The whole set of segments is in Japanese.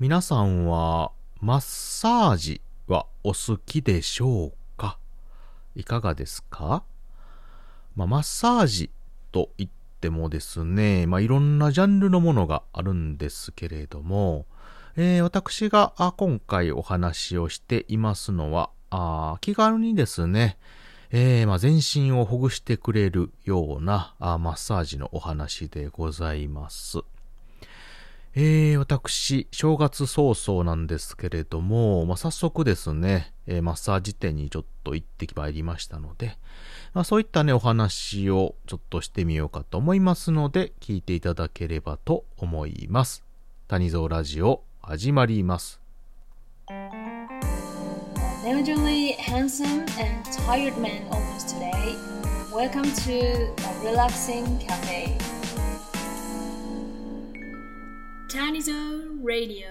皆さんはマッサージはお好きでしょうか？いかがですか？まあ、マッサージと言ってもですね、まあ、いろんなジャンルのものがあるんですけれども、えー、私が今回お話をしていますのは、あ気軽にですね、えー、まあ、全身をほぐしてくれるようなあマッサージのお話でございます。えー、私、正月早々なんですけれども、まあ、早速ですね、えー、マッサージ店にちょっと行ってまいりましたので、まあ、そういったね、お話をちょっとしてみようかと思いますので、聞いていただければと思います。谷蔵ラジオ、始まります。Elderly, handsome and tired man almost today. Welcome to a relaxing cafe. Tanizo Radio.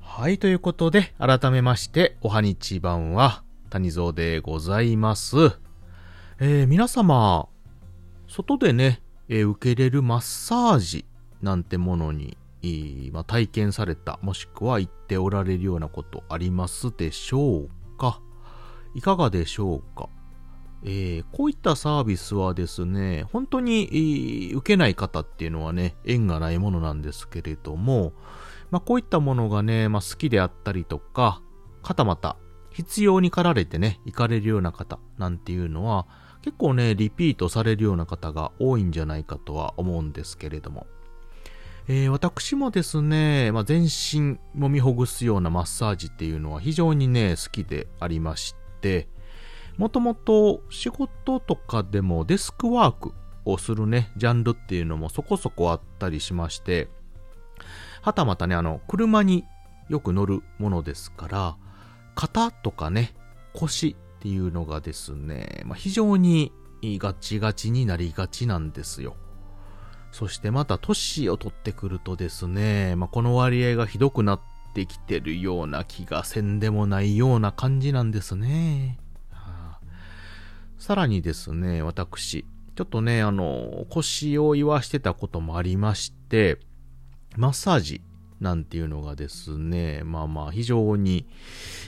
はい、ということで、改めまして、おはにちばんは、谷蔵でございます。えー、皆様、外でね、えー、受けれるマッサージなんてものにまあ、体験された、もしくは言っておられるようなことありますでしょうか？いかがでしょうか？えー、こういったサービスはですね、本当に、えー、受けない方っていうのはね、縁がないものなんですけれども、まあ、こういったものがね、まあ、好きであったりとか、はたまた必要に駆られてね、行かれるような方なんていうのは、結構ね、リピートされるような方が多いんじゃないかとは思うんですけれども、えー、私もですね、まあ、全身揉みほぐすようなマッサージっていうのは非常にね、好きでありまして、もともと仕事とかでもデスクワークをするね、ジャンルっていうのもそこそこあったりしまして、はたまたね、あの、車によく乗るものですから、肩とかね、腰っていうのがですね、まあ、非常にガチガチになりがちなんですよ。そしてまた年を取ってくるとですね、まあ、この割合がひどくなってきてるような気がせんでもないような感じなんですね。さらにですね、私、ちょっとね、あの、腰を言わしてたこともありまして、マッサージなんていうのがですね、まあまあ非常に、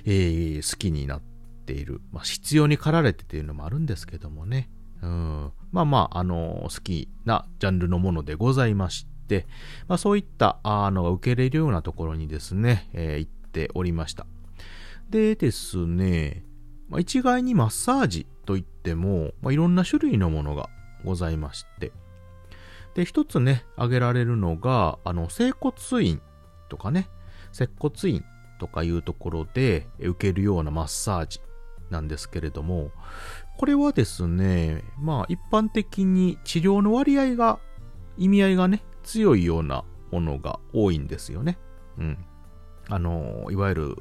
えー、好きになっている。まあ必要に駆られてっていうのもあるんですけどもね。うん、まあまあ、あの、好きなジャンルのものでございまして、まあそういったあのが受け入れるようなところにですね、えー、行っておりました。でですね、まあ、一概にマッサージといっても、まあ、いろんな種類のものがございまして、で、一つね、挙げられるのが、あの、整骨院とかね、接骨院とかいうところで受けるようなマッサージなんですけれども、これはですね、まあ一般的に治療の割合が、意味合いがね、強いようなものが多いんですよね。うん。あの、いわゆる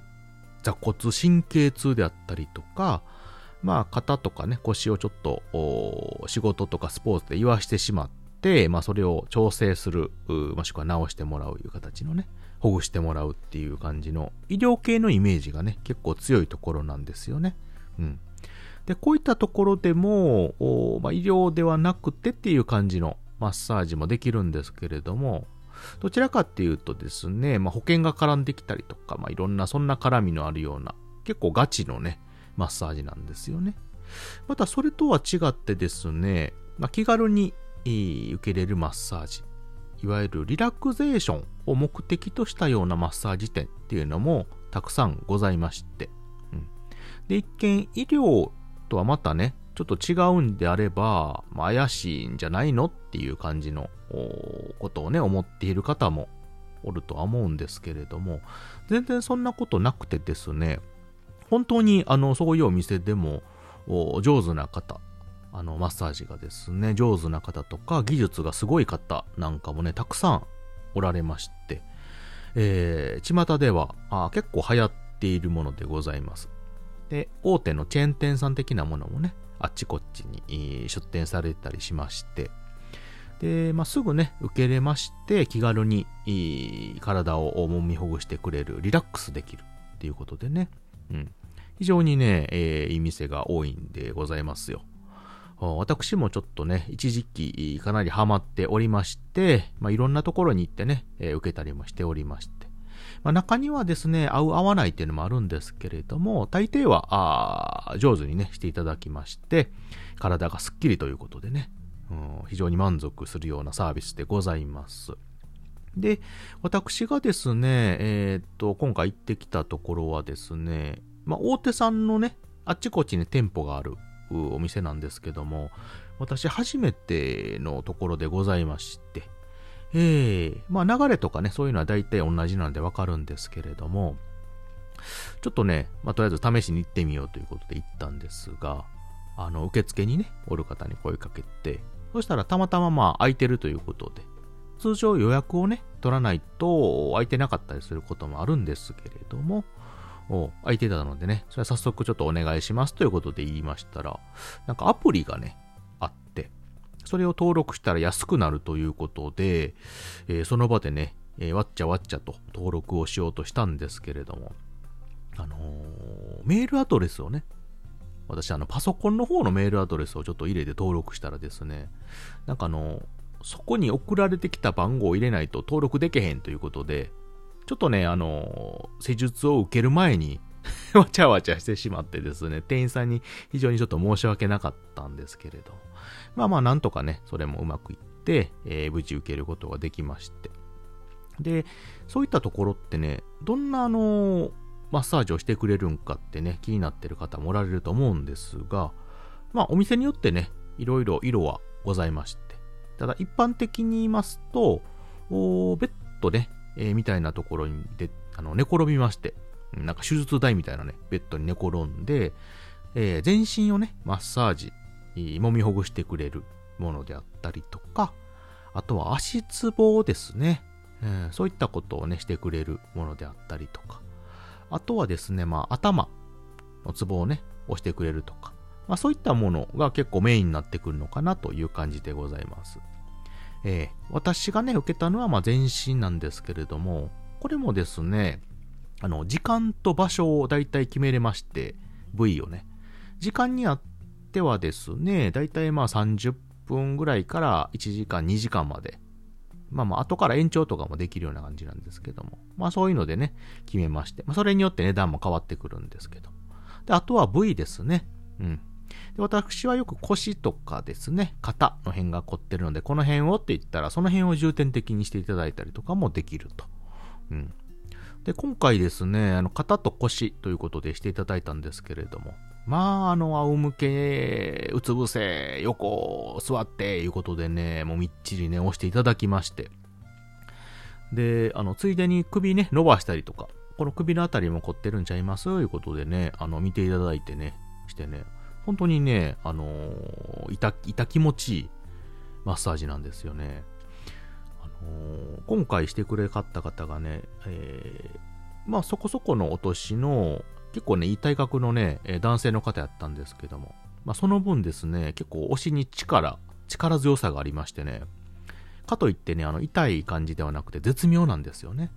座骨神経痛であったりとか、まあ肩とかね、腰をちょっと仕事とかスポーツで言わしてしまって、まあそれを調整する、もしくは直してもらういう形のね、ほぐしてもらうっていう感じの医療系のイメージがね、結構強いところなんですよね。うん。で、こういったところでも、まあ、医療ではなくてっていう感じのマッサージもできるんですけれども、どちらかっていうとですね、まあ、保険が絡んできたりとか、まあ、いろんなそんな絡みのあるような、結構ガチのね、マッサージなんですよね。またそれとは違ってですね、まあ、気軽に受けれるマッサージ、いわゆるリラクゼーションを目的としたようなマッサージ店っていうのもたくさんございまして、うん、で、一見医療とはまたね、ちょっと違うんであれば、まあ、怪しいんじゃないのっていう感じのことをね、思っている方もおるとは思うんですけれども、全然そんなことなくてですね、本当にあの、そういうお店でも上手な方、あの、マッサージがですね、上手な方とか、技術がすごい方なんかもね、たくさんおられまして、えー、巷ではあ結構流行っているものでございます。で、大手のチェーン店さん的なものもね、あっちこっちに出店されたりしまして、で、まあ、すぐね、受けれまして、気軽に体を揉みほぐしてくれる、リラックスできるっていうことでね、うん。非常にね、えー、いい店が多いんでございますよ。私もちょっとね、一時期かなりハマっておりまして、まあ、いろんなところに行ってね、え受けたりもしておりまして。まあ、中にはですね、合う合わないっていうのもあるんですけれども、大抵は、あ上手にね、していただきまして、体がスッキリということでね、うん非常に満足するようなサービスでございます。で、私がですね、えーっと、今回行ってきたところはですね、まあ、大手さんのね、あっちこっちに店舗があるお店なんですけども、私初めてのところでございまして、ええまあ流れとかね、そういうのは大体同じなんでわかるんですけれども、ちょっとね、まあとりあえず試しに行ってみようということで行ったんですが、あの、受付にね、おる方に声かけて、そしたらたまたままあ空いてるということで、通常予約をね、取らないと空いてなかったりすることもあるんですけれども、お空いてたのでね、それは早速ちょっとお願いしますということで言いましたら、なんかアプリがね、それを登録したら安くなるということで、えーその場でね、えーわっちゃわっちゃと登録をしようとしたんですけれども、あのーメールアドレスをね、私あのパソコンの方のメールアドレスをちょっと入れて登録したらですね、なんかあのそこに送られてきた番号を入れないと登録できへんということで、ちょっとね、あの施術を受ける前に わちゃわちゃしてしまってですね、店員さんに非常にちょっと申し訳なかったんですけれど、まあまあなんとかね、それもうまくいって、えー無事受けることができまして。で、そういったところってね、どんなあのマッサージをしてくれるんかってね、気になってる方もおられると思うんですが、まあお店によってね、いろいろ色はございまして、ただ一般的に言いますと、おーベッドね、えーみたいなところにであの寝転びまして、なんか手術台みたいなね、ベッドに寝転んで、えー全身をね、マッサージ、揉みほぐしてくれるものであったりとか、あとは足つぼをですね、えーそういったことをね、してくれるものであったりとか、あとはですね、まあ、頭のツボをね、押してくれるとか、まあ、そういったものが結構メインになってくるのかなという感じでございます。えー私がね、受けたのはまあ全身なんですけれども、これもですね、あの、時間と場所を大体決めれまして、部位をね。時間によっててはですね、大体まあ30分ぐらいから1時間、2時間まで。まあまあ、後から延長とかもできるような感じなんですけども。まあそういうのでね、決めまして。まあそれによって値段も変わってくるんですけど。で、あとは部位ですね。うん。で私はよく腰とかですね、肩の辺が凝ってるので、この辺をって言ったら、その辺を重点的にしていただいたりとかもできると。うん。で、今回ですね、あの、肩と腰ということでしていただいたんですけれども、まあ、あの、仰向け、うつ伏せ、横、座って、いうことでね、もうみっちりね、押していただきまして。で、あの、ついでに首ね、伸ばしたりとか、この首のあたりも凝ってるんちゃいます？いうことでね、あの、見ていただいてね、してね、本当にね、あのー、痛、痛気持ちいいマッサージなんですよね。あのー今回してくれかった方がね、えーまあそこそこのお年の、結構ね、いい体格のね、男性の方やったんですけども、まあその分ですね、結構押しに力、力強さがありましてね、かといってね、あの、痛い感じではなくて絶妙なんですよね。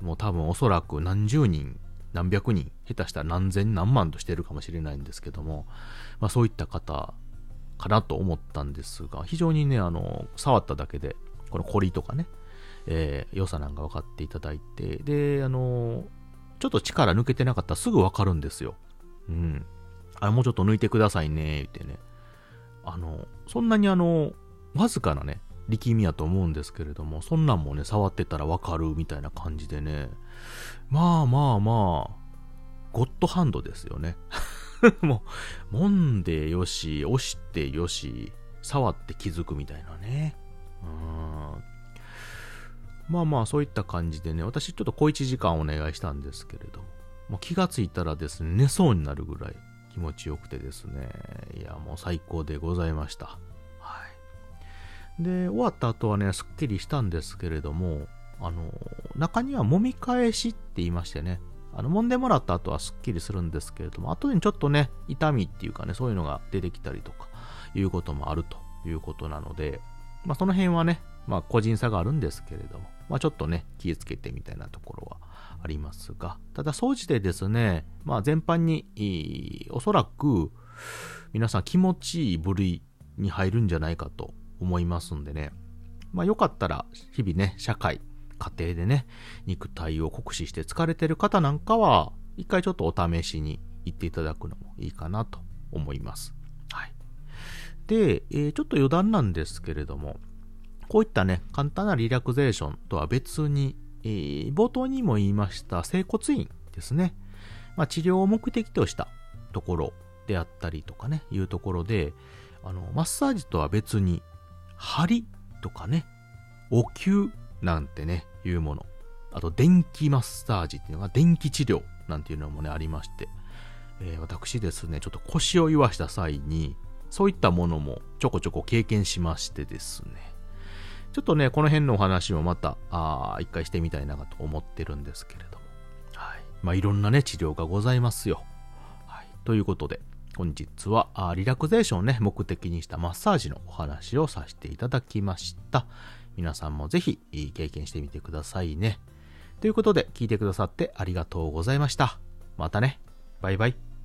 もう多分おそらく何十人、何百人、下手したら何千何万としてるかもしれないんですけども、まあそういった方かなと思ったんですが、非常にね、あの、触っただけで、このコリとかね、えー良さなんか分かっていただいて、で、あの、ちょっと力抜けてなかったらすぐ分かるんですよ。うん。あ、もうちょっと抜いてくださいね、言ってね。あの、そんなにあの、わずかなね、力みやと思うんですけれども、そんなんもね、触ってたらわかるみたいな感じでね、まあまあまあ、ゴッドハンドですよね。もう、揉んでよし、押してよし、触って気づくみたいなね。うん。まあまあ、そういった感じでね、私ちょっと小1時間お願いしたんですけれども、もう気がついたらですね、寝そうになるぐらい気持ちよくてですね、いや、もう最高でございました。はい。で、終わった後はね、すっきりしたんですけれども、あの、中には揉み返しって言いましてね、あの、揉んでもらった後はすっきりするんですけれども、後にちょっとね、痛みっていうかね、そういうのが出てきたりとか、いうこともあるということなので、まあその辺はね、まあ個人差があるんですけれども、まあちょっとね、気をつけてみたいなところはありますが、ただ総じてですね、まあ全般に、おそらく、皆さん気持ちいい部類に入るんじゃないかと思いますんでね。まあよかったら、日々ね、社会、家庭でね、肉体を酷使して疲れてる方なんかは、一回ちょっとお試しに行っていただくのもいいかなと思います。はい。で、えー、ちょっと余談なんですけれども、こういったね、簡単なリラクゼーションとは別に、えー、冒頭にも言いました整骨院ですね。まあ、治療を目的としたところであったりとかね、いうところで、あの、マッサージとは別に、針とかね、お灸なんてね、いうもの。あと、電気マッサージっていうのが、電気治療なんていうのもね、ありまして、えー、私ですね、ちょっと腰を言わした際に、そういったものもちょこちょこ経験しましてですね、ちょっとね、この辺のお話もまた、あ一回してみたいなと思ってるんですけれども、はい。まあ、いろんなね、治療がございますよ。はい。ということで、本日はあリラクゼーションをね、目的にしたマッサージのお話をさせていただきました。皆さんもぜひ経験してみてくださいね。ということで、聞いてくださってありがとうございました。またね。バイバイ。